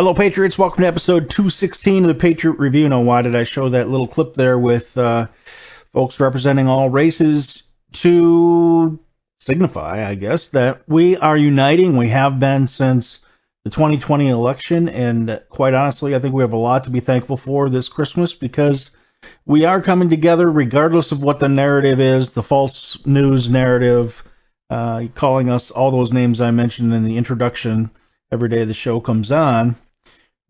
Hello, Patriots. Welcome to episode 216 of the Patriot Review. Now, why did I show that little clip there with uh, folks representing all races to signify, I guess, that we are uniting. We have been since the 2020 election, and quite honestly, I think we have a lot to be thankful for this Christmas because we are coming together regardless of what the narrative is, the false news narrative, uh, calling us all those names I mentioned in the introduction every day the show comes on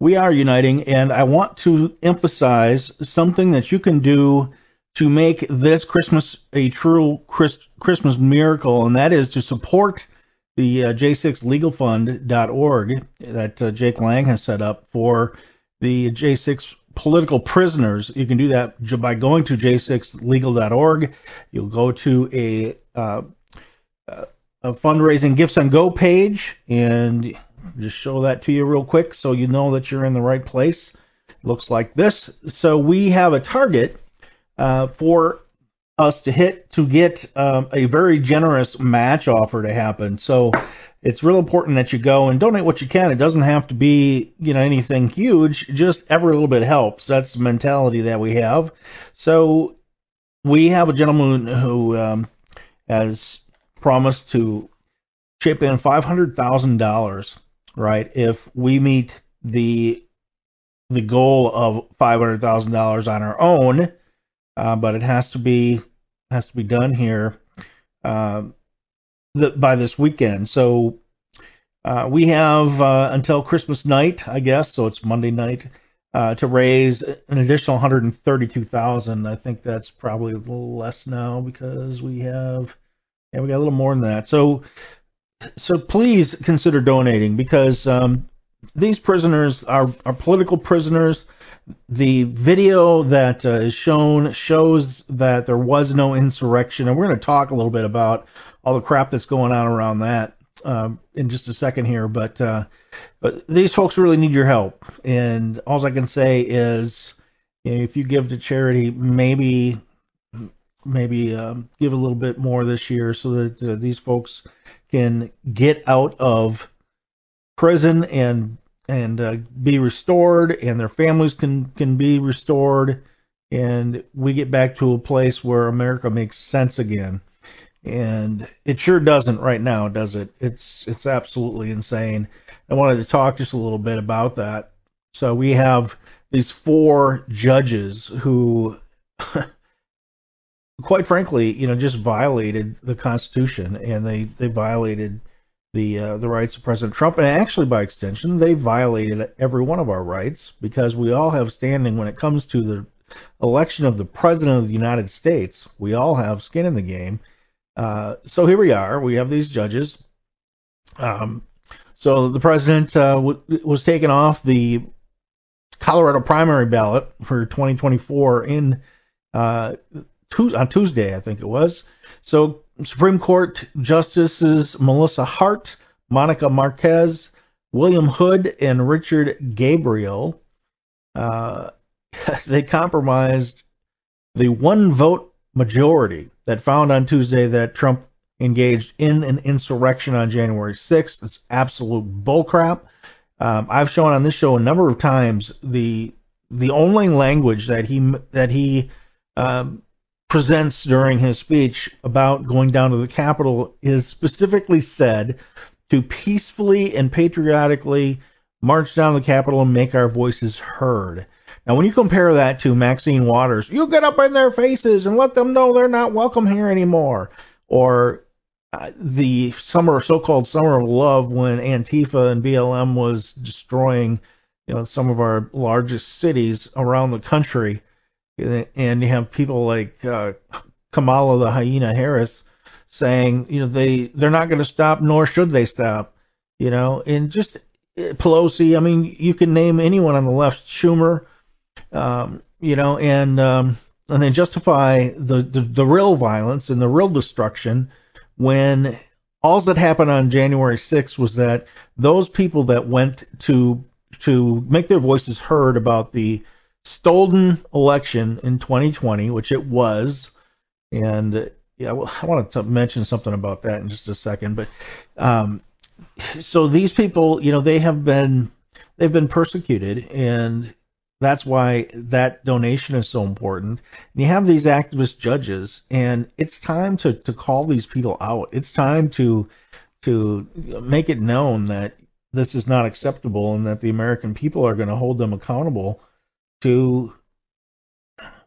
we are uniting, and I want to emphasize something that you can do to make this Christmas a true Christmas miracle, and that is to support the uh, J6legalfund.org that uh, Jake Lang has set up for the J6 political prisoners. You can do that by going to j6legal.org. You'll go to a, uh, a fundraising GiveSendGo page, and just show that to you real quick so you know that you're in the right place. looks like this. So we have a target uh, for us to hit to get um, a very generous match offer to happen. So it's real important that you go and donate what you can. It doesn't have to be, you know, anything huge. Just every little bit helps. That's the mentality that we have. So we have a gentleman who um, has promised to chip in five hundred thousand dollars right? If we meet the the goal of five hundred thousand dollars on our own, uh, but it has to be has to be done here uh, the, by this weekend. So uh, we have uh, until Christmas night, I guess. So it's Monday night uh, to raise an additional one hundred and thirty-two thousand. I think that's probably a little less now because we have yeah we got a little more than that. So so please consider donating because um, these prisoners are, are political prisoners. The video that uh, is shown shows that there was no insurrection, and we're going to talk a little bit about all the crap that's going on around that um, in just a second here. But uh, but these folks really need your help, and all I can say is, you know, if you give to charity, maybe maybe um, give a little bit more this year so that uh, these folks can get out of prison and and uh, be restored, and their families can can be restored, and we get back to a place where America makes sense again. And it sure doesn't right now, does it? It's it's absolutely insane. I wanted to talk just a little bit about that. So we have these four judges who quite frankly, you know, just violated the Constitution and they they violated the uh, the rights of President Trump, and actually by extension, they violated every one of our rights because we all have standing when it comes to the election of the president of the United States. We all have skin in the game. Uh, so here we are. We have these judges. Um, so the president uh, w- was taken off the Colorado primary ballot for 2024 in on Tuesday, I think it was. So Supreme Court Justices Melissa Hart, Monica Marquez, William Hood, and Richard Gabriel, uh, they compromised the one vote majority that found on Tuesday that Trump engaged in an insurrection on January 6th. It's absolute bullcrap. Um, I've shown on this show a number of times the the only language that he that he um, presents during his speech about going down to the Capitol is specifically said to peacefully and patriotically march down the Capitol and make our voices heard. Now, when you compare that to Maxine Waters, you get up in their faces and let them know they're not welcome here anymore, or uh, the summer, so-called summer of love, when Antifa and BLM was destroying, you know, some of our largest cities around the country, and you have people like uh, Kamala the hyena Harris saying, you know, they they're not going to stop, nor should they stop, you know, and just Pelosi. I mean, you can name anyone on the left, Schumer, um, you know, and um, and they justify the, the the real violence and the real destruction when all that happened on January 6th was that those people that went to to make their voices heard about the stolen election in 2020, which it was, and yeah, well, I wanted to mention something about that in just a second, but um, so these people, you know, they have been they've been persecuted, and that's why that donation is so important. And you have these activist judges, and it's time to to call these people out. It's time to to make it known that this is not acceptable and that the American people are going to hold them accountable to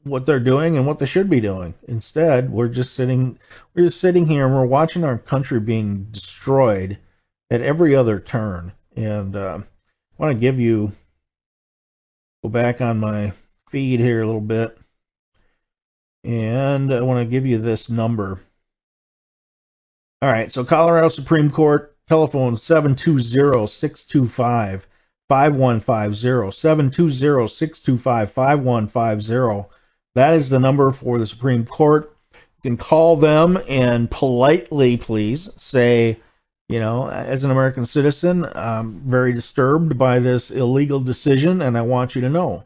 what they're doing and what they should be doing. Instead, we're just sitting we're just sitting here and we're watching our country being destroyed at every other turn. And uh, I want to give you go back on my feed here a little bit, and I want to give you this number. All right, so Colorado Supreme Court telephone 720-625 5150 720 5150 that is the number for the Supreme Court. You can call them and politely, please, say, you know, as an American citizen, I'm very disturbed by this illegal decision, and I want you to know.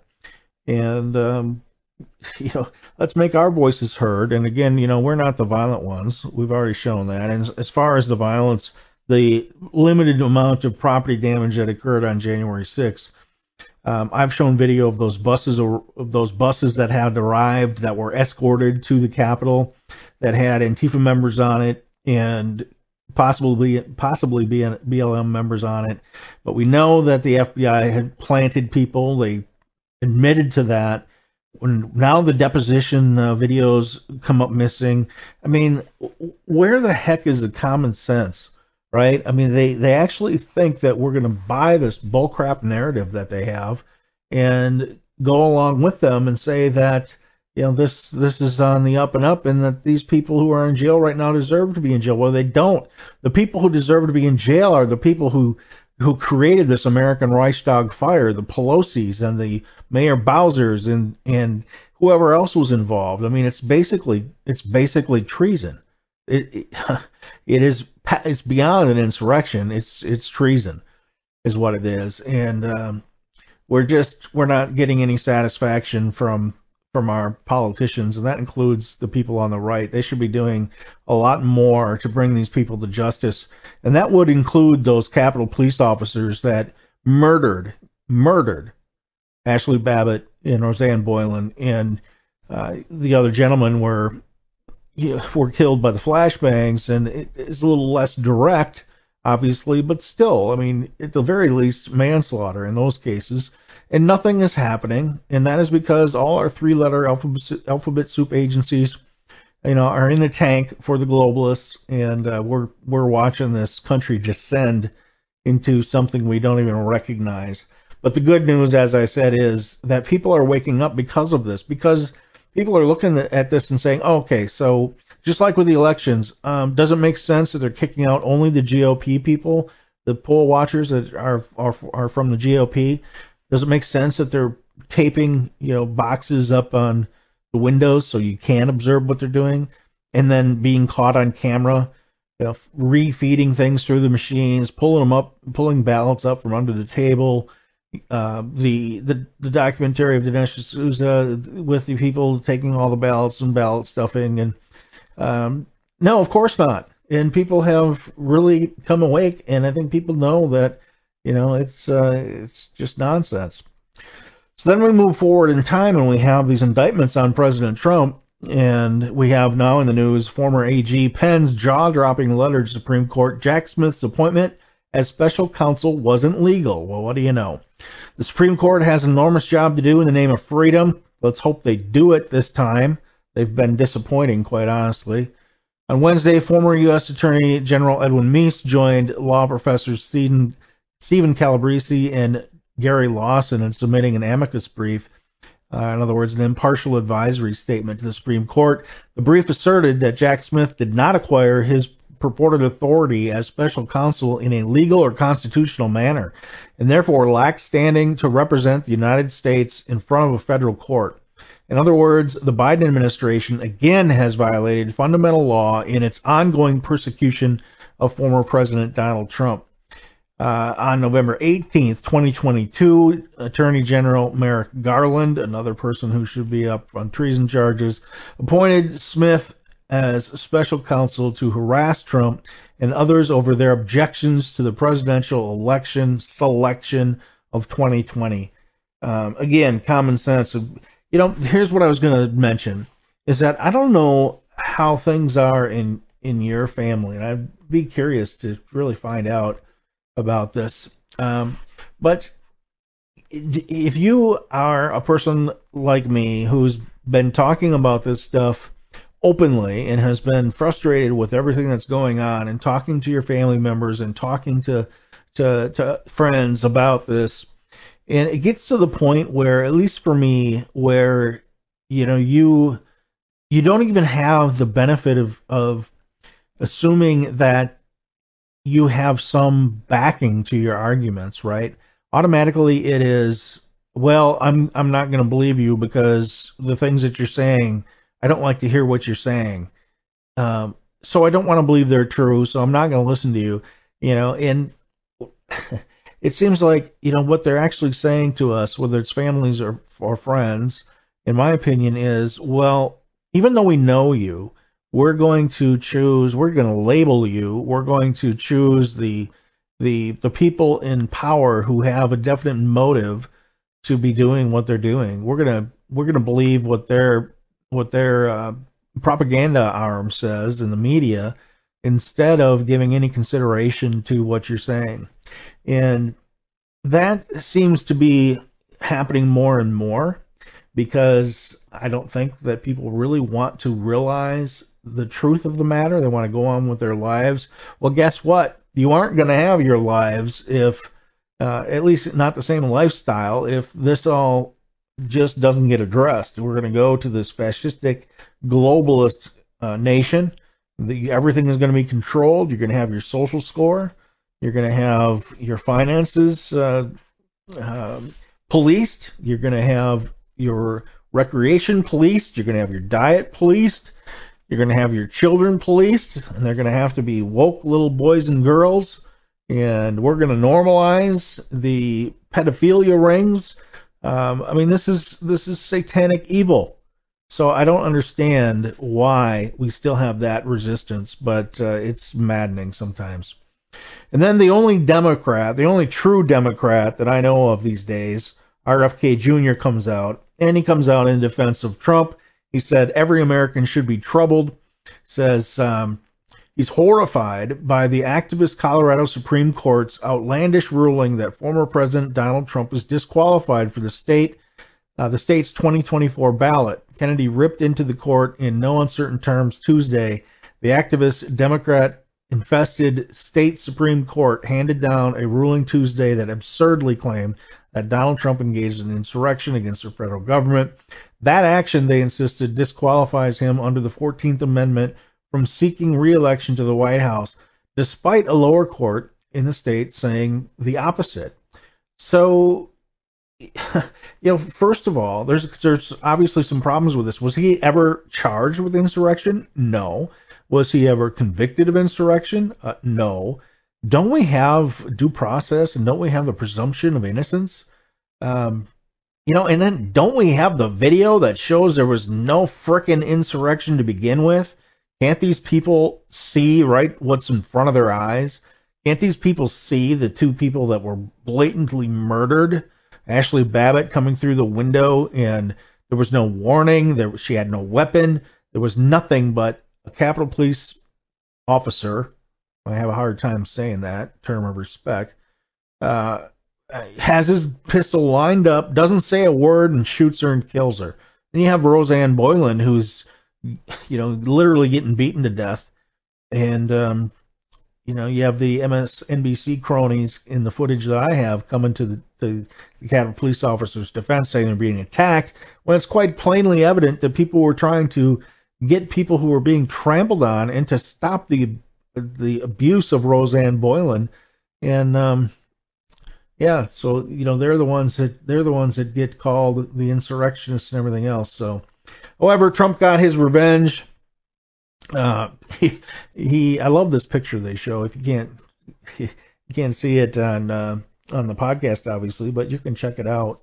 And, um, you know, let's make our voices heard. And again, you know, we're not the violent ones. We've already shown that. And as far as the violence, the limited amount of property damage that occurred on January 6th, um, I've shown video of those buses of those buses that had arrived that were escorted to the Capitol that had Antifa members on it and possibly possibly BLM members on it. But we know that the FBI had planted people. They admitted to that. When now the deposition uh, videos come up missing. I mean, where the heck is the common sense? Right? I mean, they they actually think that we're going to buy this bullcrap narrative that they have and go along with them and say that you know this this is on the up and up and that these people who are in jail right now deserve to be in jail. Well, they don't. The people who deserve to be in jail are the people who who created this American Reichstag fire, the Pelosi's and the Mayor Bowser's and and whoever else was involved. I mean, it's basically it's basically treason. It, it, it is it's beyond an insurrection. It's it's treason, is what it is, and um, we're just we're not getting any satisfaction from from our politicians, and that includes the people on the right. They should be doing a lot more to bring these people to justice, and that would include those Capitol police officers that murdered murdered Ashley Babbitt and Rosanne Boyland and uh, the other gentlemen were you know, were killed by the flashbangs, and it is a little less direct, obviously, but still, I mean, at the very least, manslaughter in those cases. And nothing is happening, and that is because all our three-letter alphabet, alphabet soup agencies, you know, are in the tank for the globalists, and uh, we're we're watching this country descend into something we don't even recognize. But the good news, as I said, is that people are waking up because of this, because people are looking at this and saying, oh, okay, so just like with the elections, um, does it make sense that they're kicking out only the GOP people, the poll watchers that are, are are from the GOP? Does it make sense that they're taping, you know, boxes up on the windows so you can observe what they're doing, and then being caught on camera, you know, refeeding things through the machines, pulling them up, pulling ballots up from under the table, uh, the, the the documentary of Dinesh D'Souza with the people taking all the ballots and ballot stuffing and um, no, of course not. And people have really come awake, and I think people know that you know it's uh, it's just nonsense. So then we move forward in time, and we have these indictments on President Trump, and we have now in the news former AG Penn's jaw-dropping letter to Supreme Court: Jack Smith's appointment as special counsel wasn't legal. Well, what do you know? The Supreme Court has an enormous job to do in the name of freedom. Let's hope they do it this time. They've been disappointing, quite honestly. On Wednesday, former U.S. Attorney General Edwin Meese joined law professors Stephen, Stephen Calabresi and Gary Lawson in submitting an amicus brief uh, in other words, an impartial advisory statement to the Supreme Court. The brief asserted that Jack Smith did not acquire his purported authority as special counsel in a legal or constitutional manner, and therefore lacked standing to represent the United States in front of a federal court. In other words, the Biden administration again has violated fundamental law in its ongoing persecution of former President Donald Trump. Uh, on November 18th, 2022, Attorney General Merrick Garland, another person who should be up on treason charges, appointed Smith as special counsel to harass Trump and others over their objections to the presidential election selection of 2020. Um, again, common sense. You know, here's what I was going to mention is that I don't know how things are in in your family, and I'd be curious to really find out about this. Um, but if you are a person like me who's been talking about this stuff openly and has been frustrated with everything that's going on and talking to your family members and talking to to, to friends about this and it gets to the point where at least for me where you know you you don't even have the benefit of of assuming that you have some backing to your arguments, right? Automatically it is, well, I'm I'm not going to believe you because the things that you're saying, I don't like to hear what you're saying. Um, so I don't want to believe they're true, so I'm not going to listen to you, you know, and it seems like, you know, what they're actually saying to us, whether it's families or, or friends, in my opinion, is, well, even though we know you, we're going to choose we're going to label you we're going to choose the the the people in power who have a definite motive to be doing what they're doing we're to we're to believe what their what their uh, propaganda arm says in the media instead of giving any consideration to what you're saying and that seems to be happening more and more because I don't think that people really want to realize the truth of the matter. They want to go on with their lives. Well, guess what? You aren't going to have your lives if, uh, at least not the same lifestyle, if this all just doesn't get addressed. We're going to go to this fascistic globalist uh, nation. The, everything is going to be controlled. You're going to have your social score. You're going to have your finances uh, uh, policed. You're going to have your recreation policed. You're going to have your diet policed. You're going to have your children policed, and they're going to have to be woke little boys and girls. And we're going to normalize the pedophilia rings. Um, I mean, this is this is satanic evil. So I don't understand why we still have that resistance, but uh, it's maddening sometimes. And then the only Democrat, the only true Democrat that I know of these days, RFK Jr. comes out, and he comes out in defense of Trump he said every American should be troubled. Says um, he's horrified by the activist Colorado Supreme Court's outlandish ruling that former President Donald Trump is disqualified for the state uh, the state's 2024 ballot. Kennedy ripped into the court in no uncertain terms Tuesday. The activist Democrat infested state Supreme Court handed down a ruling Tuesday that absurdly claimed that Donald Trump engaged in insurrection against the federal government. That action, they insisted, disqualifies him under the 14th Amendment from seeking re-election to the White House, despite a lower court in the state saying the opposite. So, you know, first of all, there's there's obviously some problems with this. Was he ever charged with insurrection? No. Was he ever convicted of insurrection? Uh, no. Don't we have due process and don't we have the presumption of innocence? Um, you know, and then don't we have the video that shows there was no frickin' insurrection to begin with? Can't these people see right what's in front of their eyes? Can't these people see the two people that were blatantly murdered? Ashley Babbitt coming through the window and there was no warning. There she had no weapon. There was nothing but a Capitol Police officer. I have a hard time saying that term of respect. Uh, has his pistol lined up, doesn't say a word, and shoots her and kills her. Then you have Rosanne Boyland, who's, you know, literally getting beaten to death. And, um, you know, you have the MSNBC cronies in the footage that I have coming to the, the, the police officer's defense saying they're being attacked, when it's quite plainly evident that people were trying to get people who were being trampled on and to stop the the abuse of Rosanne Boyland. And um, yeah, so you know they're the ones that they're the ones that get called the insurrectionists and everything else. So, however, Trump got his revenge. Uh, he, he I love this picture they show. If you can't you can't see it on uh, on the podcast, obviously, but you can check it out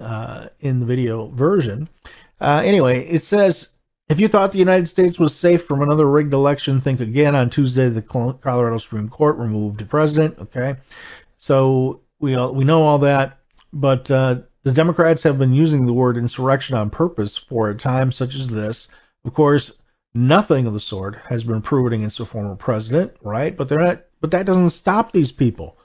uh, in the video version. Uh, anyway, it says if you thought the United States was safe from another rigged election, think again. On Tuesday, the Colorado Supreme Court removed the president. Okay, so we all, we know all that, but uh, the Democrats have been using the word insurrection on purpose for a time such as this. Of course, nothing of the sort has been proven against a former president, right? But they're not. But that doesn't stop these people.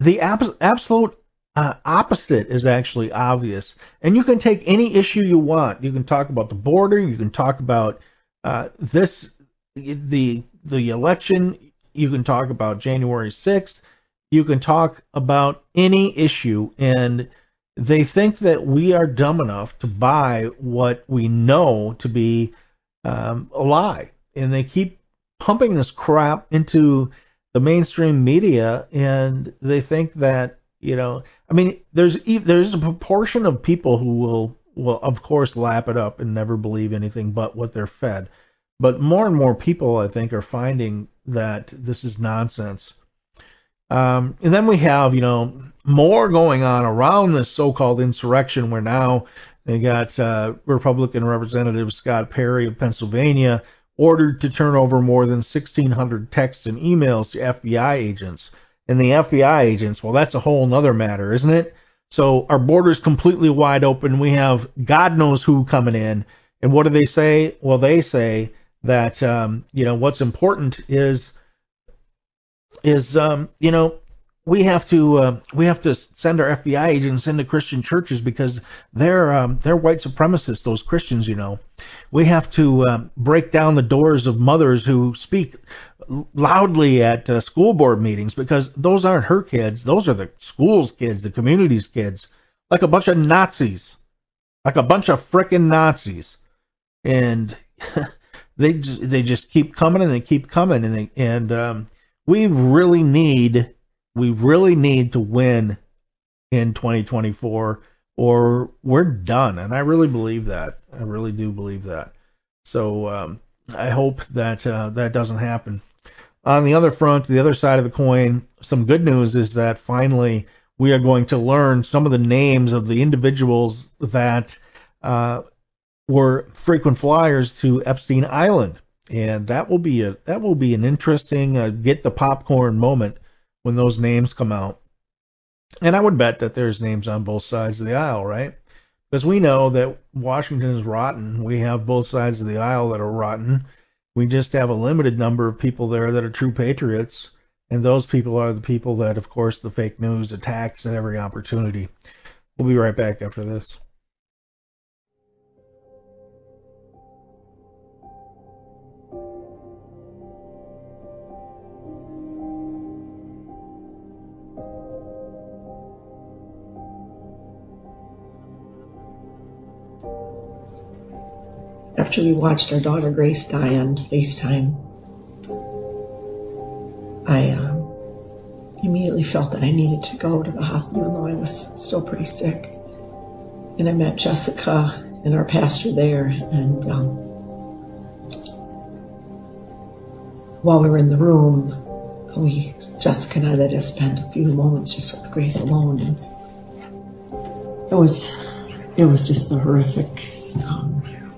The ab- absolute uh, opposite is actually obvious. And you can take any issue you want. You can talk about the border. You can talk about uh, this, the the election. You can talk about January 6th. You can talk about any issue, and they think that we are dumb enough to buy what we know to be um, a lie, and they keep pumping this crap into the mainstream media, and they think that you know, I mean, there's there's a proportion of people who will will of course lap it up and never believe anything but what they're fed. But more and more people, I think, are finding that this is nonsense. Um, and then we have, you know, more going on around this so-called insurrection, where now they got uh, Republican Representative Scott Perry of Pennsylvania ordered to turn over more than 1,600 texts and emails to FBI agents and the FBI agents, well, that's a whole other matter, isn't it? So our border's completely wide open. We have God knows who coming in. And what do they say? Well, they say that um, you know what's important is is um, you know we have to uh, we have to send our FBI agents into Christian churches because they're um, they're white supremacists. Those Christians, you know, we have to uh, break down the doors of mothers who speak loudly at uh, school board meetings because those aren't her kids. Those are the school's kids, the community's kids, like a bunch of Nazis, like a bunch of frickin' Nazis, and they they just keep coming and they keep coming and they, and um, we really need we really need to win in 2024 or we're done. And I really believe that. I really do believe that. So um, I hope that uh, that doesn't happen. On the other front, the other side of the coin, some good news is that finally we are going to learn some of the names of the individuals that uh, were frequent flyers to Epstein Island, and that will be a that will be an interesting uh, get the popcorn moment when those names come out. And I would bet that there's names on both sides of the aisle, right? Because we know that Washington is rotten. We have both sides of the aisle that are rotten. We just have a limited number of people there that are true patriots. And those people are the people that, of course, the fake news attacks at every opportunity. We'll be right back after this. After we watched our daughter Grace die on FaceTime, I um, immediately felt that I needed to go to the hospital, even though I was still pretty sick. And I met Jessica and our pastor there, and um, while we were in the room, we Jessica and I let us spend a few moments just with Grace alone, and it was it was just a horrific um,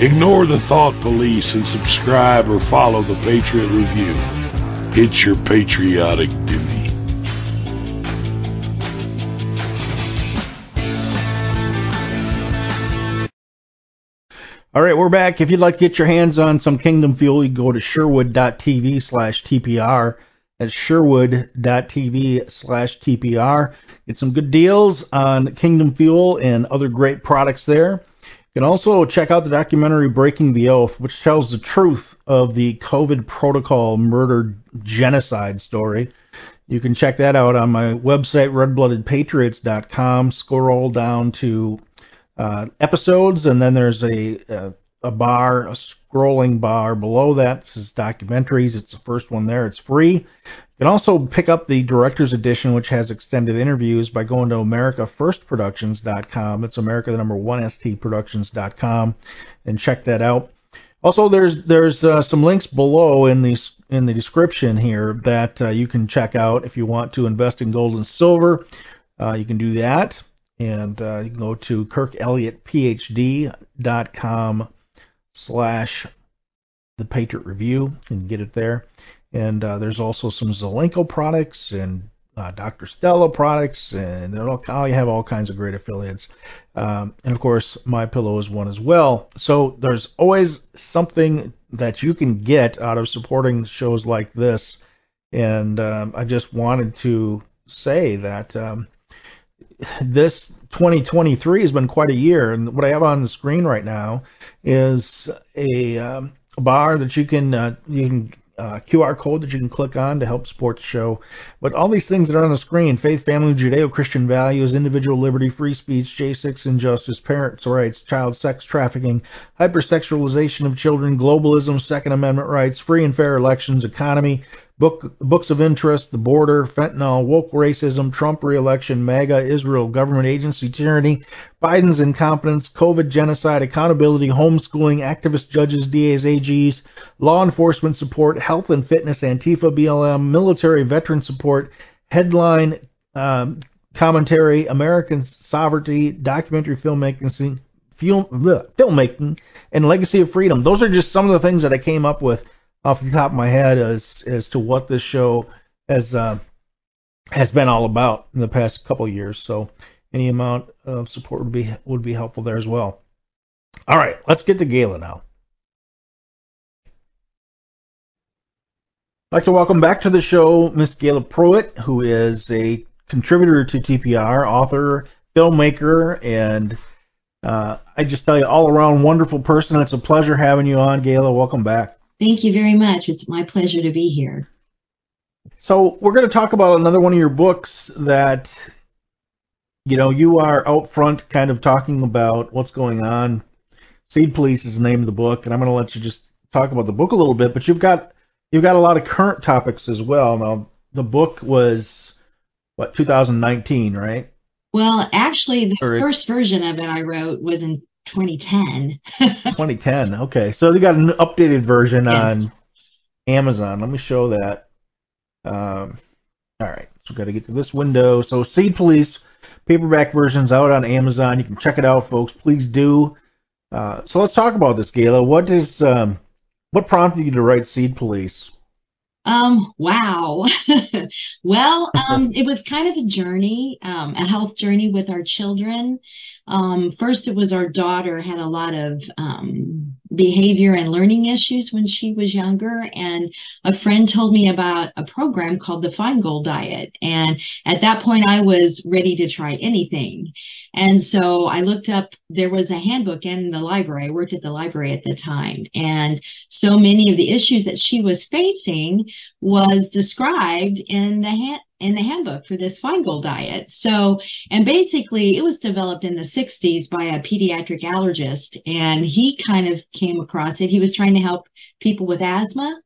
Ignore the thought police and subscribe or follow the Patriot Review. It's your patriotic duty. All right, we're back. If you'd like to get your hands on some Kingdom Fuel, you can go to sherwood.tv slash TPR. That's sherwood.tv slash TPR. Get some good deals on Kingdom Fuel and other great products there. You can also check out the documentary Breaking the Oath, which tells the truth of the COVID protocol murder genocide story. You can check that out on my website, redbloodedpatriots.com. Scroll down to uh, episodes, and then there's a, a, a bar, a scrolling bar below that. This is documentaries. It's the first one there. It's free. You can also pick up the director's edition, which has extended interviews, by going to AmericaFirstProductions.com. It's America the number one ST Productions.com, and check that out. Also, there's there's uh, some links below in the in the description here that uh, you can check out if you want to invest in gold and silver. Uh, you can do that and uh, you can go to kirkelliottphd.com slash the Patriot Review and get it there. And uh, there's also some Zelenko products and uh, Dr. Stella products, and all, I have all kinds of great affiliates. Um, and of course, My Pillow is one as well. So there's always something that you can get out of supporting shows like this. And um, I just wanted to say that um, this 2023 has been quite a year, and what I have on the screen right now is a, um, bar that you can uh, you can uh, QR code that you can click on to help support the show. But all these things that are on the screen faith, family, Judeo Christian values, individual liberty, free speech, J6 injustice, parents' rights, child sex trafficking, hypersexualization of children, globalism, Second Amendment rights, free and fair elections, economy, Book, books of interest, the border, fentanyl, woke racism, Trump reelection, MAGA, Israel, government agency tyranny, Biden's incompetence, COVID genocide, accountability, homeschooling, activist judges, DAs, AGs, law enforcement support, health and fitness, Antifa, BLM, military veteran support, headline um, commentary, American sovereignty, documentary filmmaking, filmmaking, and legacy of freedom. Those are just some of the things that I came up with off the top of my head as as to what this show has uh, has been all about in the past couple of years. So any amount of support would be would be helpful there as well. All right, let's get to Gayla now. I'd like to welcome back to the show Miss Gayla Prewitt, who is a contributor to TPR, author, filmmaker, and Uh, I just tell you, all around wonderful person. It's a pleasure having you on, Gayla. Welcome back. Thank you very much. It's my pleasure to be here. So we're going to talk about another one of your books that, you know, you are out front kind of talking about what's going on. Seed Police is the name of the book, and I'm going to let you just talk about the book a little bit. But you've got you've got a lot of current topics as well. Now the book was what 2019, right? Well, actually, the Or first version of it I wrote was in 2010. 2010. Okay, so they got an updated version Yes. on Amazon. Let me show that. Um, all right, so we've got to get to this window. So Seed Police paperback version's out on Amazon. You can check it out, folks. Please do. Uh, so let's talk about this, Gayla. What is um, what prompted you to write Seed Police? Um, wow. well, um, it was kind of a journey, um, a health journey with our children. Um, first, it was our daughter had a lot of um, behavior and learning issues when she was younger, and a friend told me about a program called the Feingold Diet. And at that point, I was ready to try anything. And so I looked up, there was a handbook in the library. I worked at the library at the time. And so many of the issues that she was facing was described in the hand, in the handbook for this Feingold diet. So, and basically it was developed in the 60s by a pediatric allergist and he kind of came across it. He was trying to help people with asthma.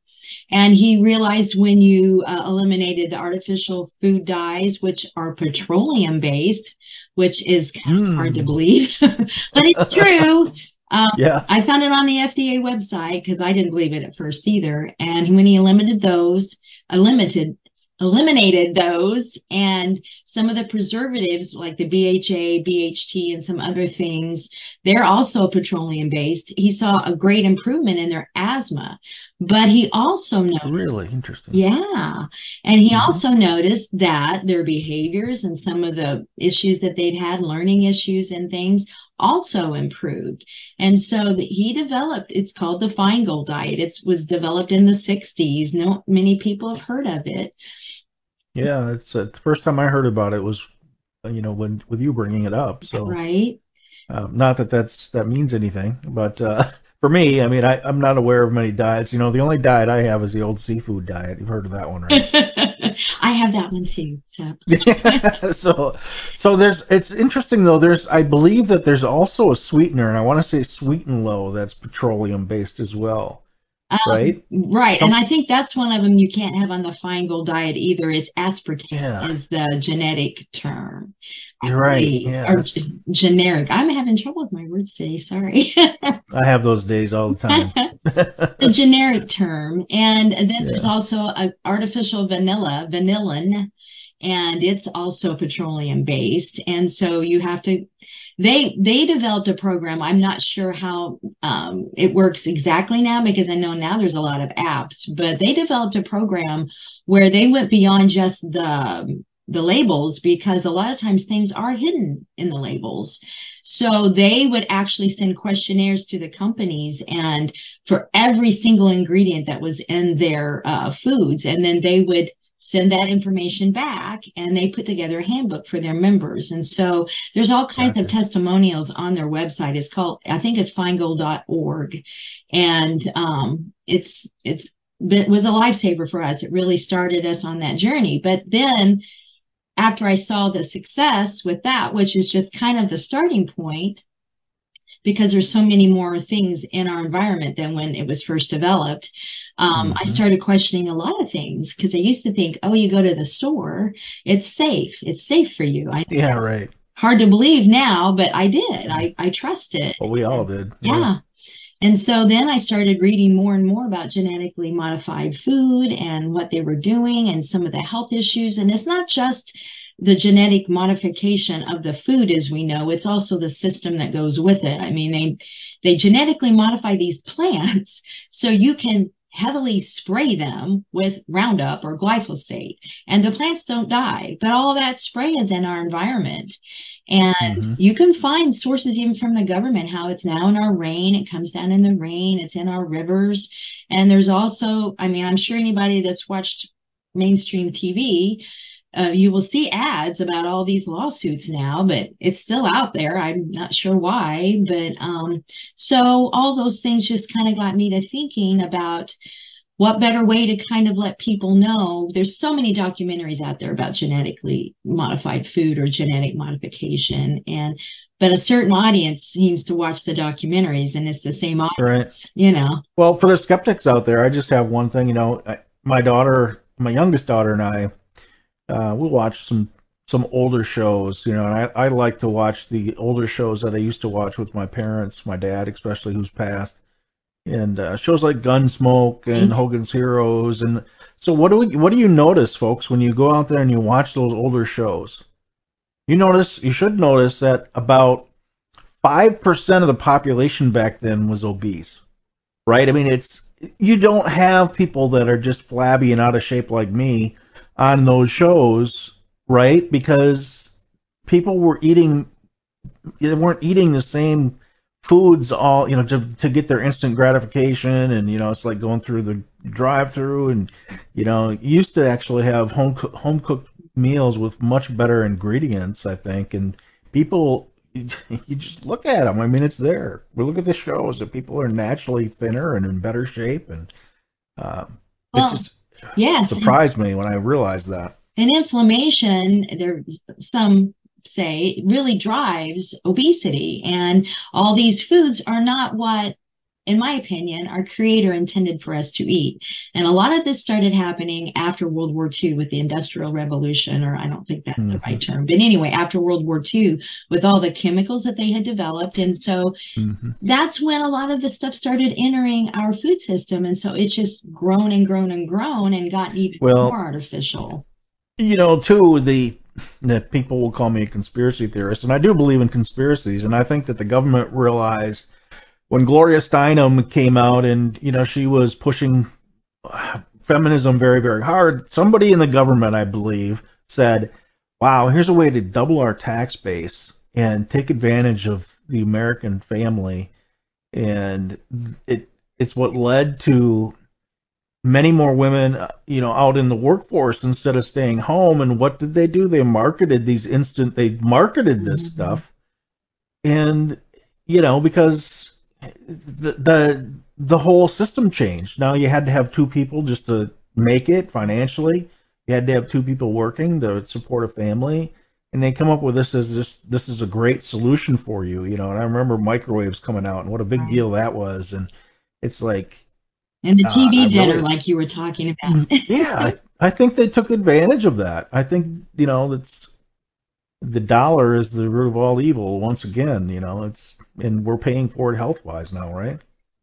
And he realized when you uh, eliminated the artificial food dyes, which are petroleum based, which is kind of Hmm. hard to believe, but it's true. Um, Yeah. I found it on the FDA website because I didn't believe it at first either. And when he eliminated those, eliminated, eliminated those, and some of the preservatives like the BHA, BHT, and some other things, they're also petroleum based. He saw a great improvement in their asthma, but he also noticed Really interesting. yeah. And he Mhm. also noticed that their behaviors and some of the issues that they'd had, learning issues and things, also improved. And so he developed, it's called the Feingold Diet. It was developed in the 60s. No, many people have heard of it. Yeah, it's uh, the first time I heard about it was, you know, when with you bringing it up. So Right? Um, not that that's that means anything, but uh, for me, I mean, I, I'm not aware of many diets. You know, the only diet I have is the old seafood diet. You've heard of that one, right? I have that one too. So so, so there's. It's interesting though. There's, I believe that there's also a sweetener, and I want to say Sweet and Low that's petroleum based as well, Um, right? Right. Some- and I think that's one of them you can't have on the Feingold diet either. It's aspartame Yeah. is the genetic term. You're right. Yeah, or that's- generic. I'm having trouble with my words today. Sorry. I have those days all the time. the generic term. And then there's also a artificial vanilla, vanillin, and it's also petroleum based. And so you have to, they, they developed a program. I'm not sure how, um, it works exactly now because I know now there's a lot of apps, but they developed a program where they went beyond just the, the labels because a lot of times things are hidden in the labels. So they would actually send questionnaires to the companies and for every single ingredient that was in their uh, foods. And then they would send that information back and they put together a handbook for their members. And so there's all kinds of testimonials on their website. It's called, I think it's feingold.org. And um, it's, it's, it was a lifesaver for us. It really started us on that journey. But then after I saw the success with that, which is just kind of the starting point, because there's so many more things in our environment than when it was first developed. Um, I Mhm. started questioning a lot of things because I used to think, oh, you go to the store, it's safe. It's safe for you. I yeah, right. hard to believe now, but I did. I, I trust it. Well, we all did. Yeah. And so then I started reading more and more about genetically modified food and what they were doing and some of the health issues. And it's not just the genetic modification of the food as we know, it's also the system that goes with it. I mean, they, they genetically modify these plants so you can heavily spray them with Roundup or glyphosate and the plants don't die, but all that spray is in our environment. And Mhm. you can find sources even from the government, how it's now in our rain. It comes down in the rain. It's in our rivers. And there's also, I mean, I'm sure anybody that's watched mainstream TV uh, you will see ads about all these lawsuits now, but it's still out there. I'm not sure why, but um, so all those things just kind of got me to thinking about what better way to kind of let people know there's so many documentaries out there about genetically modified food or genetic modification and but a certain audience seems to watch the documentaries and it's the same audience Right. you know Well, for the skeptics out there, I just have one thing. You know, I, my daughter, my youngest daughter, and I, uh, we'll watch some some older shows. You know, and I, I like to watch the older shows that I used to watch with my parents, my dad especially, who's passed, and uh, shows like Gunsmoke and Mhm. Hogan's Heroes. And so, what do we, what do you notice, folks, when you go out there and you watch those older shows? You notice, you should notice that about five percent of the population back then was obese right? I mean, it's you don't have people that are just flabby and out of shape like me on those shows, right? Because people were eating, they weren't eating the same foods all, you know, to to get their instant gratification, and you know, it's like going through the drive-through, and you know, used to actually have home home cooked meals with much better ingredients, I think, and people you just look at them. I mean, it's there. We look at the shows that people are naturally thinner and in better shape, and um, Well, it just yes surprised me when I realized that. And inflammation, there's some say, really drives obesity. And all these foods are not what, in my opinion, our creator intended for us to eat. And a lot of this started happening after World War II with the Industrial Revolution, or I don't think that's the Mhm. right term. But anyway, after World War II, with all the chemicals that they had developed. And so hmm that's when a lot of the stuff started entering our food system. And so it's just grown and grown and grown and gotten even Well- more artificial. You know, too, the that people will call me a conspiracy theorist, and I do believe in conspiracies, and I think that the government realized when Gloria Steinem came out and you know she was pushing feminism very very hard. Somebody in the government, I believe, said, "Wow, here's a way to double our tax base and take advantage of the American family," and it it's what led to many more women, you know, out in the workforce instead of staying home. And what did they do? They marketed these instant. They marketed this Mhm. stuff, and you know, because the the the whole system changed. Now you had to have two people just to make it financially. You had to have two people working to support a family. And they come up with this as this this is a great solution for you, you know. And I remember microwaves coming out and what a big Right. deal that was. And it's like And the Uh, TV I dinner, really- like you were talking about. yeah, I, I think they took advantage of that. I think you know it's the dollar is the root of all evil. Once again, you know it's and we're paying for it health wise now, right?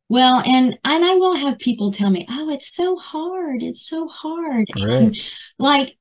Well, and and I will have people tell me, "Oh, it's so hard. It's so hard." Right. And like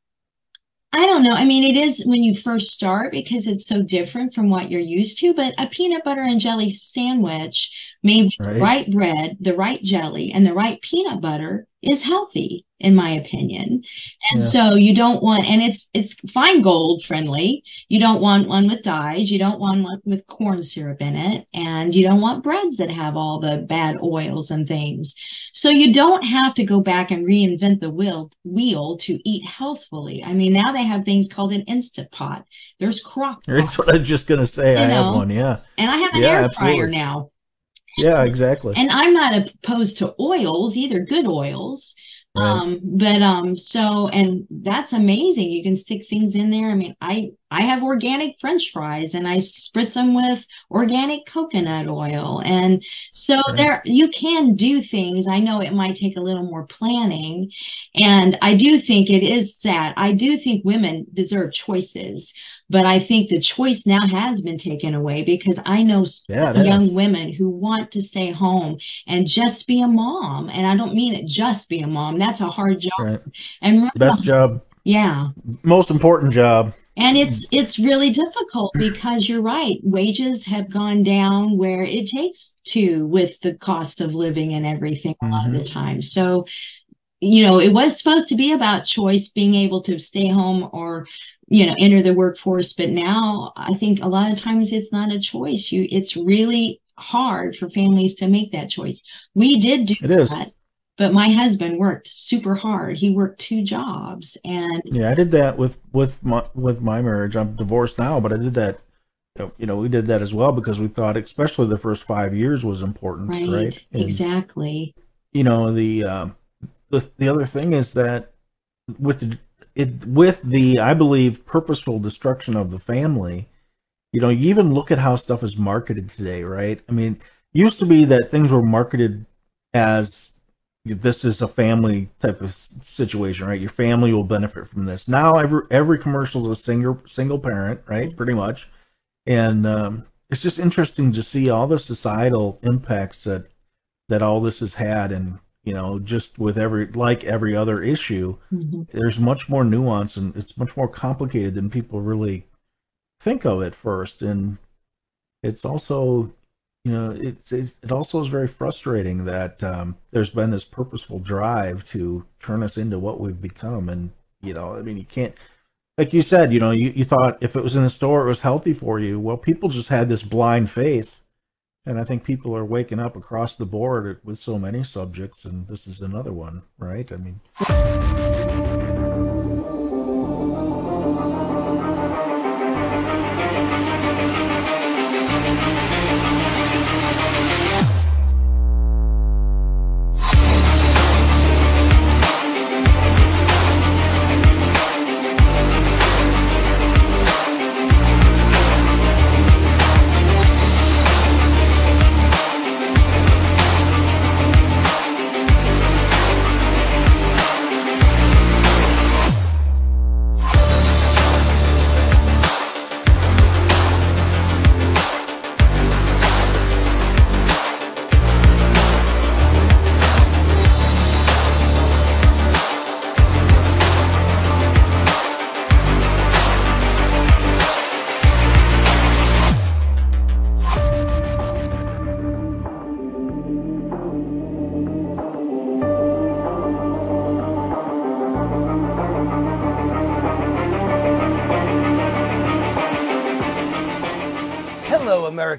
I don't know. I mean, it is when you first start because it's so different from what you're used to, but a peanut butter and jelly sandwich made with the Right. right bread, the right jelly, and the right peanut butter is healthy, in my opinion. And Yeah. so you don't want, and it's it's Feingold friendly. You don't want one with dyes. You don't want one with corn syrup in it, and you don't want breads that have all the bad oils and things. So you don't have to go back and reinvent the wheel wheel to eat healthfully. I mean, now they have things called an instant pot. There's crock That's pot, what I was just gonna say. I You have one. Yeah. and I have an Yeah, air absolutely. fryer now. Yeah. Exactly. And I'm not opposed to oils either, good oils. Right. Um, but um, so and that's amazing. You can stick things in there. I mean, I I have organic French fries and I spritz them with organic coconut oil. And so Right. there you can do things. I know it might take a little more planning. And I do think it is sad. I do think women deserve choices, but I think the choice now has been taken away because I know Yeah, it many has. young women who want to stay home and just be a mom. And I don't mean it just be a mom. That's a hard job. Right. And Best job, yeah. most important job. And it's it's really difficult because you're right. Wages have gone down where it takes to with the cost of living and everything a lot of the mm-hmm. time. So, you know, it was supposed to be about choice, being able to stay home or, you know, enter the workforce. But now I think a lot of times it's not a choice. You it's really hard for families to make that choice. We did do It is. that. but my husband worked super hard. He worked two jobs and Yeah, I did that with with my with my marriage. I'm divorced now, but I did that. You know, we did that as well because we thought, especially the first five years, was important, right, right? And, exactly. You know, the um, the the other thing is that with the it with the I believe purposeful destruction of the family, you know, you even look at how stuff is marketed today, right? I mean, used to be that things were marketed as this is a family type of situation, right? Your family will benefit from this. Now every every commercial is a single single parent, right? Pretty much, and um, it's just interesting to see all the societal impacts that that all this has had, and you know, just with every like every other issue, hmm there's much more nuance and it's much more complicated than people really think of at first, and it's also you know it's, it's it also is very frustrating that um, there's been this purposeful drive to turn us into what we've become, and you know, I mean, you can't like you said, you know, you, you thought if it was in the store it was healthy for you. Well, people just had this blind faith, and I think people are waking up across the board with so many subjects, and this is another one, right? I mean,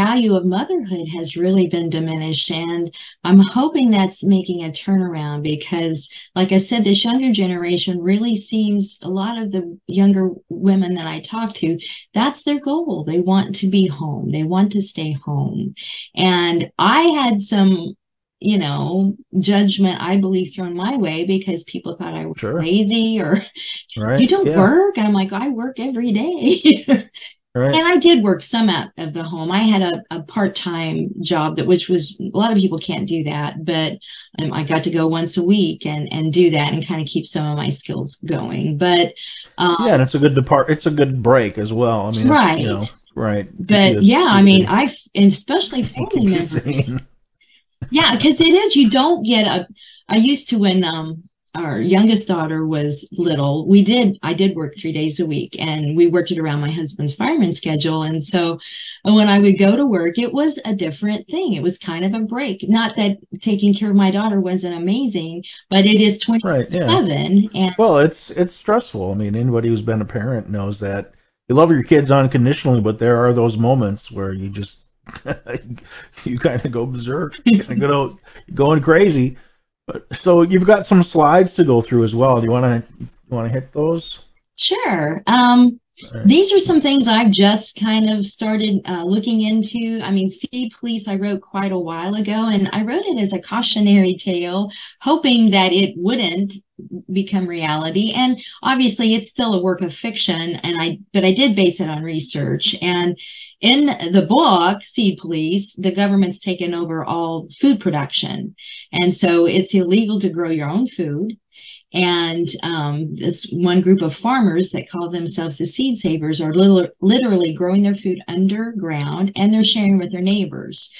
Value of motherhood has really been diminished and i'm hoping that's making a turnaround because like i said this younger generation really seems a lot of the younger women that i talk to that's their goal. They want to be home. They want to stay home. And i had some you know judgment i believe thrown my way because people thought i was Sure. lazy or right? you don't yeah, work? And i'm like i work every day right. And I did work some out of the home. I had a, a part-time job that, which was, a lot of people can't do that, but um, I got to go once a week and, and do that and kind of keep some of my skills going. But, um, Yeah, and it's a good depart. It's a good break as well. I mean, Right. you know, Right. But yeah, I mean, I especially family members. Yeah, because it is. You don't get a. I used to when um our youngest daughter was little. We did. I did work three days a week, and we worked it around my husband's fireman schedule. And so, when I would go to work, it was a different thing. It was kind of a break. Not that taking care of my daughter wasn't amazing, but it is 27. Right. Yeah. and Well, it's it's stressful. I mean, anybody who's been a parent knows that you love your kids unconditionally, but there are those moments where you just you kind of go berserk, you kind of go going crazy. But so you've got some slides to go through as well. Do you want to want to hit those? Sure. Um, these are some things I've just kind of started uh, looking into. I mean, Seed Police I wrote quite a while ago, and I wrote it as a cautionary tale, hoping that it wouldn't become reality. And obviously, it's still a work of fiction, and I but I did base it on research. And in the book, Seed Police, the government's taken over all food production, and so it's illegal to grow your own food. And um, this one group of farmers that call themselves the seed savers are lit- literally growing their food underground and they're sharing with their neighbors.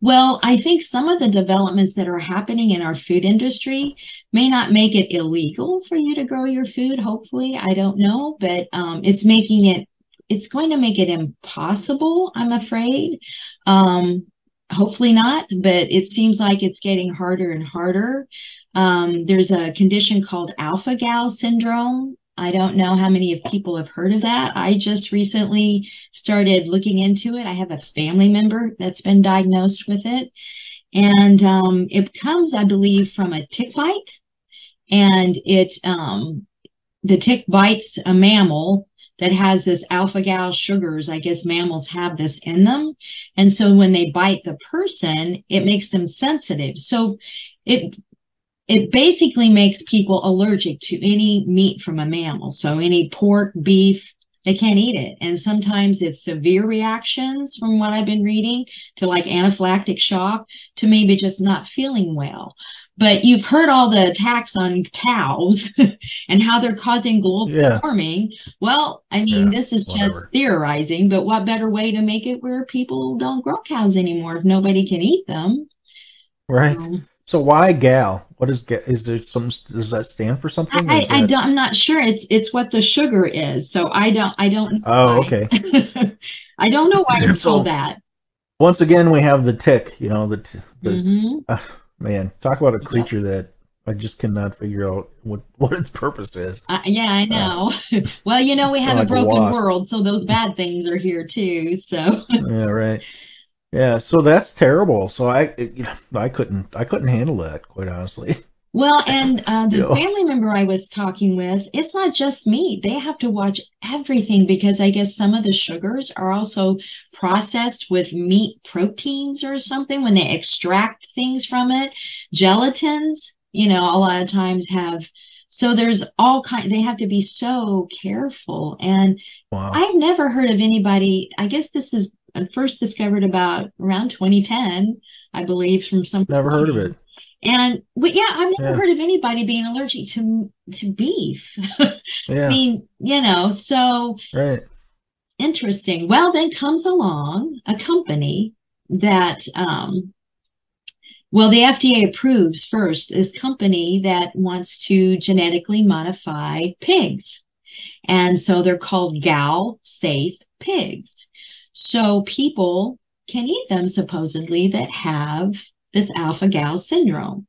Well, I think some of the developments that are happening in our food industry may not make it illegal for you to grow your food. Hopefully, I don't know, but um, it's making it, it's going to make it impossible, I'm afraid. Um, hopefully not, but it seems like it's getting harder and harder. Um, there's a condition called alpha gal syndrome. I don't know how many of people have heard of that. I just recently started looking into it. I have a family member that's been diagnosed with it. And um, it comes, I believe, from a tick bite. And it, um, the tick bites a mammal that has this alpha gal sugars. I guess mammals have this in them. And so when they bite the person, it makes them sensitive. So it it basically makes people allergic to any meat from a mammal. So any pork, beef, they can't eat it. And sometimes it's severe reactions from what I've been reading to like anaphylactic shock to maybe just not feeling well. But you've heard all the attacks on cows and how they're causing global Yeah. warming. Well, I mean, Yeah, this is just theorizing, but what better way to make it where people don't grow cows anymore if nobody can eat them? Right. Um, So why gal? What is ga- is there some? Does that stand for something? I, I that... don't. I'm not sure. It's it's what the sugar is. So I don't I don't. know Oh, why. okay. I don't know why it's So- called that. Once again, we have the tick. You know the t- the hmm uh, man. Talk about a creature that I just cannot figure out what what its purpose is. Uh, yeah, I know. well, you know, we have Like a a broken wasp. world, so those bad things are here too. So Yeah, right. Yeah, so that's terrible. So I, it, you know, I couldn't, I couldn't handle that, quite honestly. Well, and uh, the Yeah. family member I was talking with, it's not just meat. They have to watch everything because I guess some of the sugars are also processed with meat proteins or something when they extract things from it. Gelatins, you know, a lot of times have, so there's all kind, they have to be so careful. And Wow. I've never heard of anybody, I guess this is uh, first discovered about around 2010, I believe, from some. Never heard of it. And but yeah, I've never Yeah. heard of anybody being allergic to to beef. yeah. I mean, you know, so right. interesting. Well, then comes along a company that um well, the FDA approves first this company that wants to genetically modify pigs. And so they're called gal safe pigs. So people can eat them supposedly that have this alpha gal syndrome.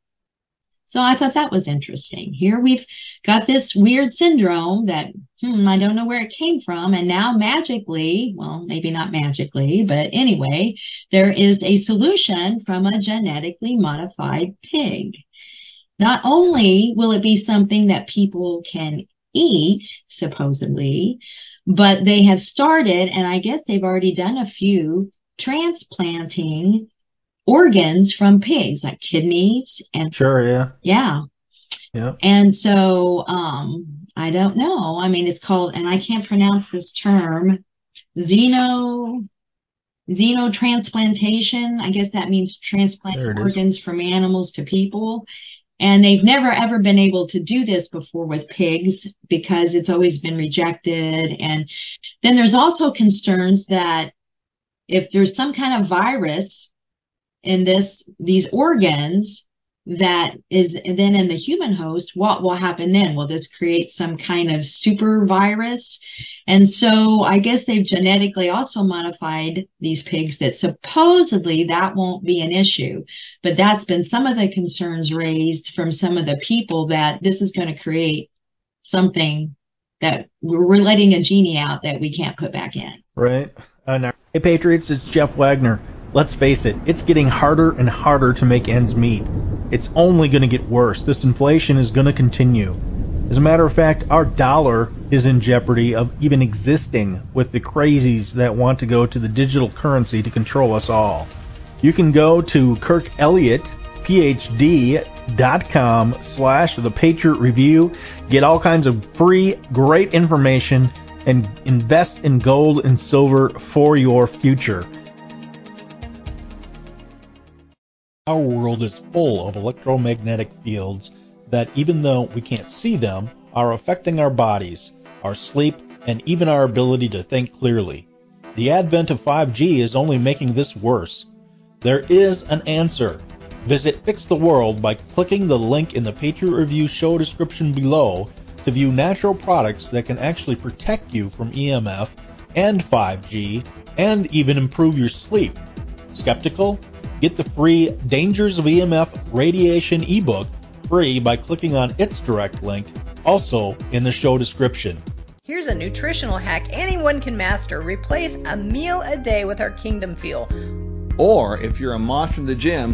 So I thought that was interesting. Here we've got this weird syndrome that, hmm, I don't know where it came from. And now magically, well, maybe not magically, but anyway, there is a solution from a genetically modified pig. Not only will it be something that people can eat, supposedly, but they have started, and I guess they've already done a few transplanting organs from pigs, like kidneys and Sure, yeah, yeah. yeah. And so, um, I don't know. I mean, it's called, and I can't pronounce this term, xeno, xenotransplantation. I guess that means There transplanting it is. organs from animals to people. And they've never ever been able to do this before with pigs because it's always been rejected. And then there's also concerns that if there's some kind of virus in this, these organs, that is then in the human host, what will happen then? Will this create some kind of super virus? And so I guess they've genetically also modified these pigs that supposedly that won't be an issue. But that's been some of the concerns raised from some of the people that this is going to create something that we're letting a genie out that we can't put back in. Right. Uh, now, hey, Patriots, it's Jeff Wagner. Let's face it, it's getting harder and harder to make ends meet. It's only going to get worse. This inflation is going to continue. As a matter of fact, our dollar is in jeopardy of even existing with the crazies that want to go to the digital currency to control us all. You can go to kirkelliottphd.com slash the Patriot Review, get all kinds of free, great information, and invest in gold and silver for your future. Our world is full of electromagnetic fields that, even though we can't see them, are affecting our bodies, our sleep, and even our ability to think clearly. The advent of 5G is only making this worse. There is an answer. Visit Fix the World by clicking the link in the Patriot Review show description below to view natural products that can actually protect you from EMF and 5G and even improve your sleep. Skeptical? Get the free Dangers of EMF Radiation ebook free by clicking on its direct link, also in the show description. Here's a nutritional hack anyone can master. Replace a meal a day with our Kingdom Fuel. Or if you're a monster in the gym,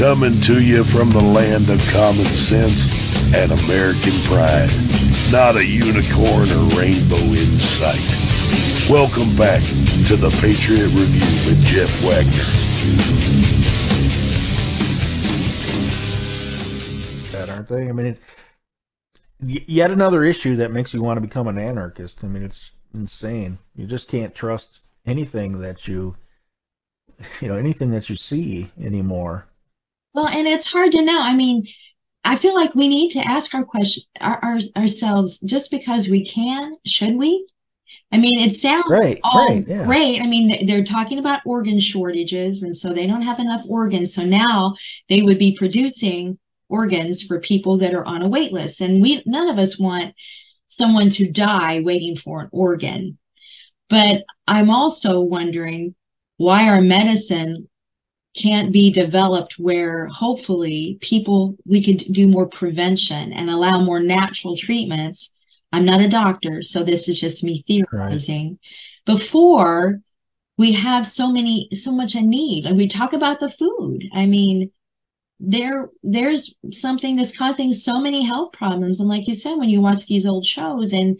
Coming to you from the land of common sense and American pride. Not a unicorn or rainbow in sight. Welcome back to the Patriot Review with Jeff Wagner. That aren't they? I mean, it, yet another issue that makes you want to become an anarchist. I mean, it's insane. You just can't trust anything that you, you know, anything that you see anymore. Well, and it's hard to know. I mean, I feel like we need to ask our question our, our, ourselves just because we can, should we? I mean, it sounds Right, all right, yeah. great. I mean, they're talking about organ shortages, and so they don't have enough organs. So now they would be producing organs for people that are on a wait list, and we none of us want someone to die waiting for an organ. But I'm also wondering why our medicine can't be developed where hopefully people we could do more prevention and allow more natural treatments. I'm not a doctor, so this is just me theorizing. Before we have so many so much a need and we talk about the food. I mean, there there's something that's causing so many health problems and like you said when you watch these old shows and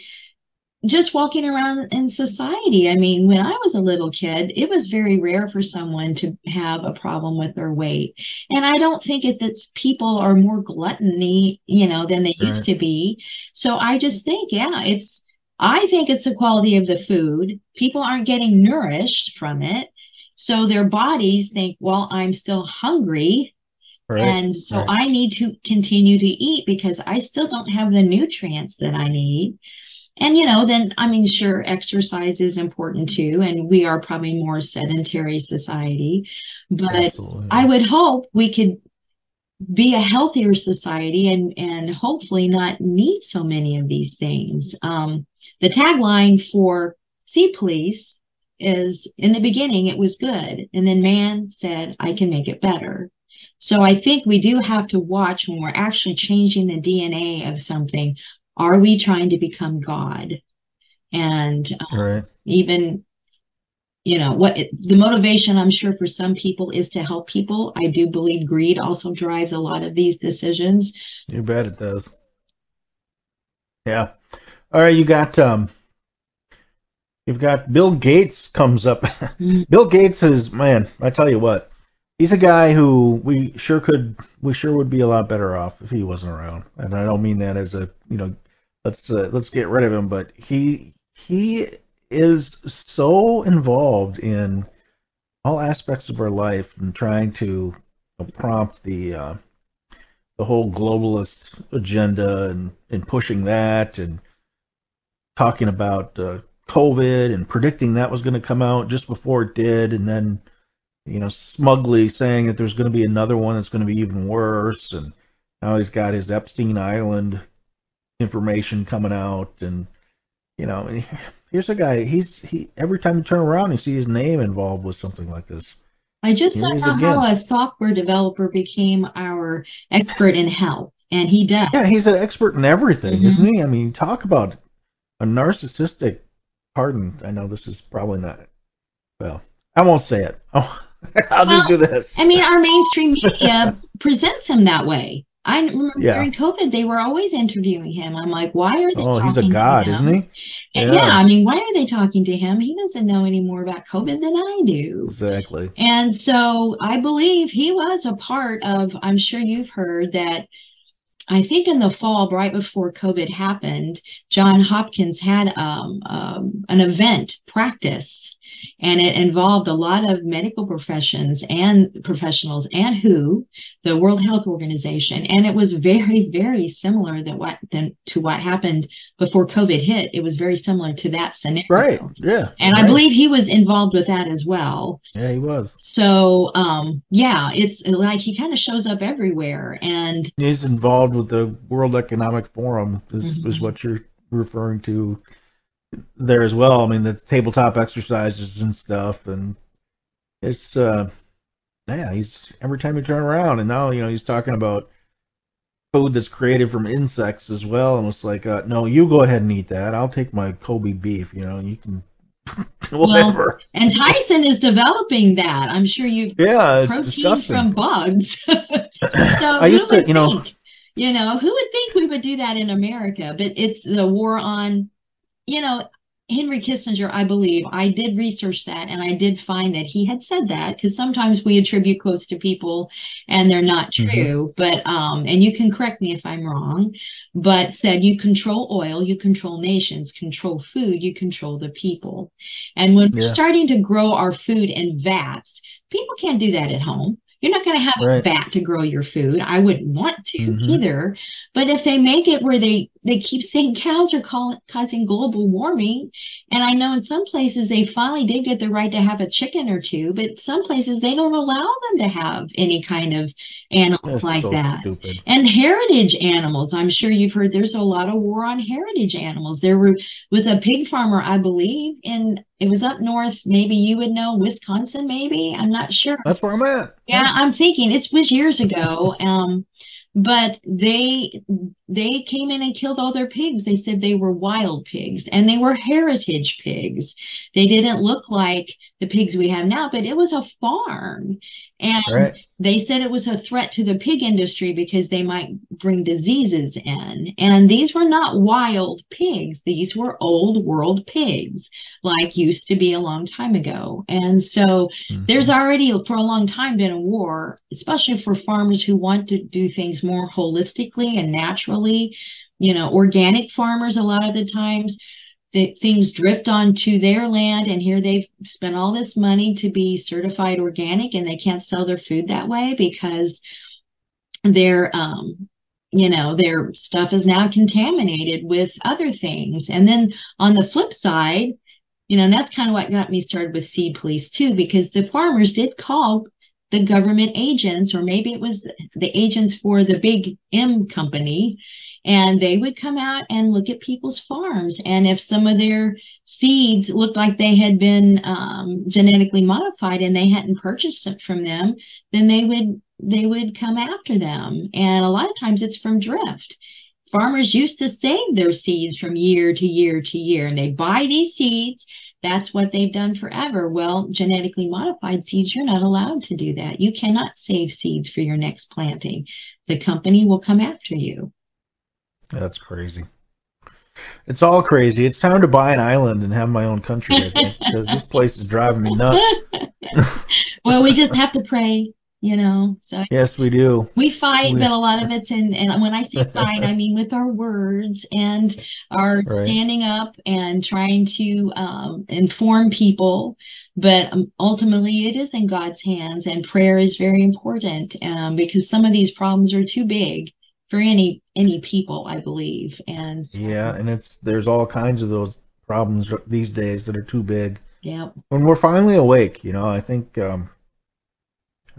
just walking around in society. I mean, when I was a little kid, it was very rare for someone to have a problem with their weight. And I don't think it that people are more gluttony, you know, than they used to be. So I just think, yeah, it's, I think it's the quality of the food. People aren't getting nourished from it. So their bodies think, well, I'm still hungry. Right. And so right. I need to continue to eat because I still don't have the nutrients that I need. And you know, then I mean, sure, exercise is important too, and we are probably more sedentary society, but Absolutely. I would hope we could be a healthier society and and hopefully not need so many of these things. Um, the tagline for Seed Police is in the beginning it was good, and then man said I can make it better. So I think we do have to watch when we're actually changing the DNA of something. Are we trying to become God? And um, Right. even you know what it, the motivation i'm sure for some people is to help people i do believe greed also drives a lot of these decisions You bet it does. Yeah. All right, you got um you've got Bill Gates comes up. Bill Gates is man, I tell you what. He's a guy who we sure could we sure would be a lot better off if he wasn't around. And I don't mean that as a, you know, let's uh, let's get rid of him, but he he is so involved in all aspects of our life and trying to prompt the uh, the whole globalist agenda and, and pushing that and talking about uh, COVID and predicting that was going to come out just before it did, and then you know smugly saying that there's going to be another one that's going to be even worse, and now he's got his Epstein Island information coming out, and you know here's a guy he's he every time you turn around you see his name involved with something like this. i just Here don't know how a software developer became our expert in health and he does Yeah, he's an expert in everything, Mhm. isn't he? I mean, talk about a narcissistic. Pardon, I know this is probably not. Well, I won't say it. Oh, I'll just do this. i mean our mainstream media presents him that way i remember Yeah. during covid they were always interviewing him i'm like why are they Oh, he's a god, isn't he? And yeah. I mean, why are they talking to him? He doesn't know any more about COVID than I do. exactly. And so I believe he was a part of, I'm sure you've heard that I think in the fall, right before COVID happened, John Hopkins had um, um, an event practice, and it involved a lot of medical professions and professionals and WHO, the World Health Organization, and it was very, very similar than what than to what happened before COVID hit. It was very similar to that scenario. Right. Yeah. And I believe he was involved with that as well. Yeah, he was. So, um, yeah, it's like he kind of shows up everywhere. And He's involved with the World Economic Forum. Is Mhm. is what you're referring to there as well. I mean, the tabletop exercises and stuff, and it's uh, yeah, he's every time you turn around, and now you know he's talking about food that's created from insects as well, and it's like, uh, no, you go ahead and eat that. I'll take my Kobe beef. You know, you can whatever. and Tyson is developing that. I'm sure you yeah, it's disgusting. from bugs. so I used to, you know, think, you know, who would think we would do that in America? But it's the war on, you know, Henry Kissinger, I believe, I did research that and I did find that he had said that because sometimes we attribute quotes to people and they're not Mhm. true. But, um, and you can correct me if I'm wrong, but said you control oil, you control nations, control food, you control the people. And when we're starting to grow our food in vats, people can't do that at home. You're not going to have a Right. vat to grow your food. I wouldn't want to Mhm. either. But if they make it where they, they keep saying cows are call, causing global warming, and I know in some places they finally did get the right to have a chicken or two, but some places they don't allow them to have any kind of animals That's like so that. stupid. And heritage animals, I'm sure you've heard there's a lot of war on heritage animals. There were, was a pig farmer, I believe, and it was up north. Maybe you would know, Wisconsin, maybe. I'm not sure. That's where I'm at. Yeah, I'm thinking it was years ago. Um, but they they came in and killed all their pigs. They said they were wild pigs and they were heritage pigs. They didn't look like the pigs we have now, but it was a farm. And Right. they said it was a threat to the pig industry because they might bring diseases in. And these were not wild pigs. These were old world pigs, like used to be a long time ago. And so Mhm. there's already for a long time been a war, especially for farmers who want to do things more holistically and naturally. You know, organic farmers, a lot of the times, that things drift onto their land and here they've spent all this money to be certified organic and they can't sell their food that way because they're um you know, their stuff is now contaminated with other things. And then on the flip side, you know, and that's kind of what got me started with Seed Police too, because the farmers did call the government agents, or maybe it was the agents for the big M company, and they would come out and look at people's farms. And if some of their seeds looked like they had been um, genetically modified and they hadn't purchased it from them, then they would they would come after them. And a lot of times it's from drift. Farmers used to save their seeds from year to year to year, and they buy these seeds. That's what they've done forever. Well, genetically modified seeds, you're not allowed to do that. You cannot save seeds for your next planting. The company will come after you. That's crazy. It's all crazy. It's time to buy an island and have my own country, I think, because this place is driving me nuts. well, we just have to pray, you know. So yes, we do. We fight, We- but a lot of it's in. And when I say fight, I mean with our words and our Right. standing up and trying to um, inform people. But um, ultimately, it is in God's hands, and prayer is very important um, because some of these problems are too big for any any people, I believe. And so, Yeah, and it's there's all kinds of those problems these days that are too big. yeah, When we're finally awake, you know, I think um,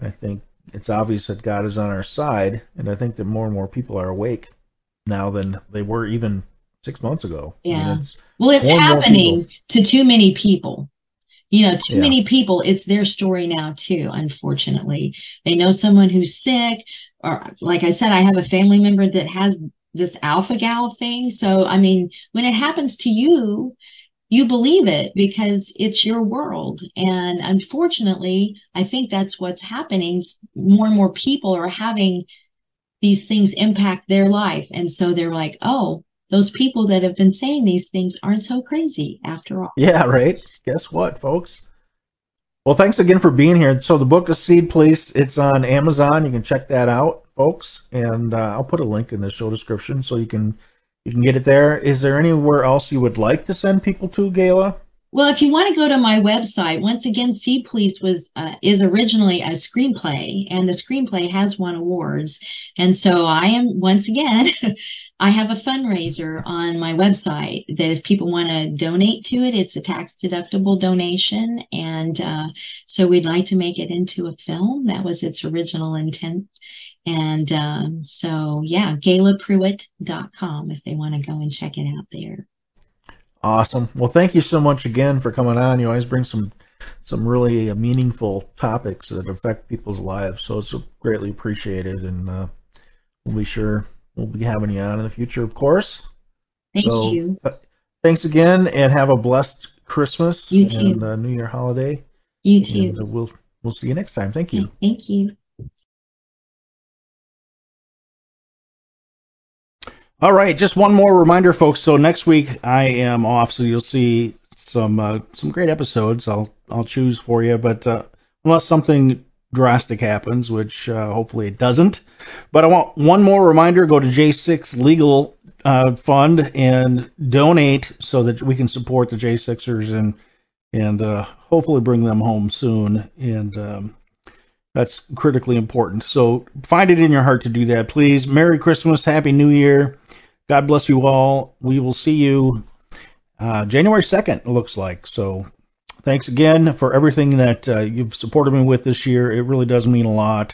I think it's obvious that God is on our side, and I think that more and more people are awake now than they were even six months ago. I mean, Yeah. it's- Well, it's More and more happening to too many people. You know, too Yeah. many people, it's their story now too, unfortunately. They know someone who's sick, or like I said, I have a family member that has this alpha gal thing. So, I mean, when it happens to you, you believe it because it's your world. And unfortunately, I think that's what's happening. More and more people are having these things impact their life. And so they're like, oh, those people that have been saying these things aren't so crazy after all. Yeah, right. Guess what, folks? Well, thanks again for being here. So the book is Seed Police. It's on Amazon. You can check that out, folks. And uh, I'll put a link in the show description so you can you can get it there. Is there anywhere else you would like to send people to, Gayla? Well, if you want to go to my website, once again, Seed Police was uh, is originally a screenplay, and the screenplay has won awards. And so I am once again, I have a fundraiser on my website that if people want to donate to it, it's a tax deductible donation, and uh, so we'd like to make it into a film. That was its original intent. And um, so, yeah, GaylaPrewitt.com if they want to go and check it out there. Awesome. Well, thank you so much again for coming on. You always bring some some really uh, meaningful topics that affect people's lives, so it's greatly appreciated. And uh, we'll be sure we'll be having you on in the future, of course. Thank So, you. uh, thanks again, and have a blessed Christmas and uh, New Year holiday. You And too. uh, we'll we'll see you next time. Thank you. Thank you. All right, just one more reminder, folks. So next week I am off, so you'll see some uh, some great episodes. I'll I'll choose for you, but uh, unless something drastic happens, which uh, hopefully it doesn't. But I want one more reminder: go to J6 Legal uh, Fund and donate so that we can support the J6ers and and uh, hopefully bring them home soon. And um, that's critically important. So find it in your heart to do that, please. Merry Christmas, Happy New Year. God bless you all. We will see you uh, January 2nd, it looks like. So thanks again for everything that uh, you've supported me with this year. It really does mean a lot.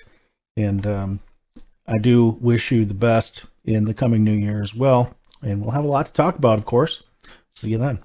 And um, I do wish you the best in the coming new year as well. And we'll have a lot to talk about, of course. See you then.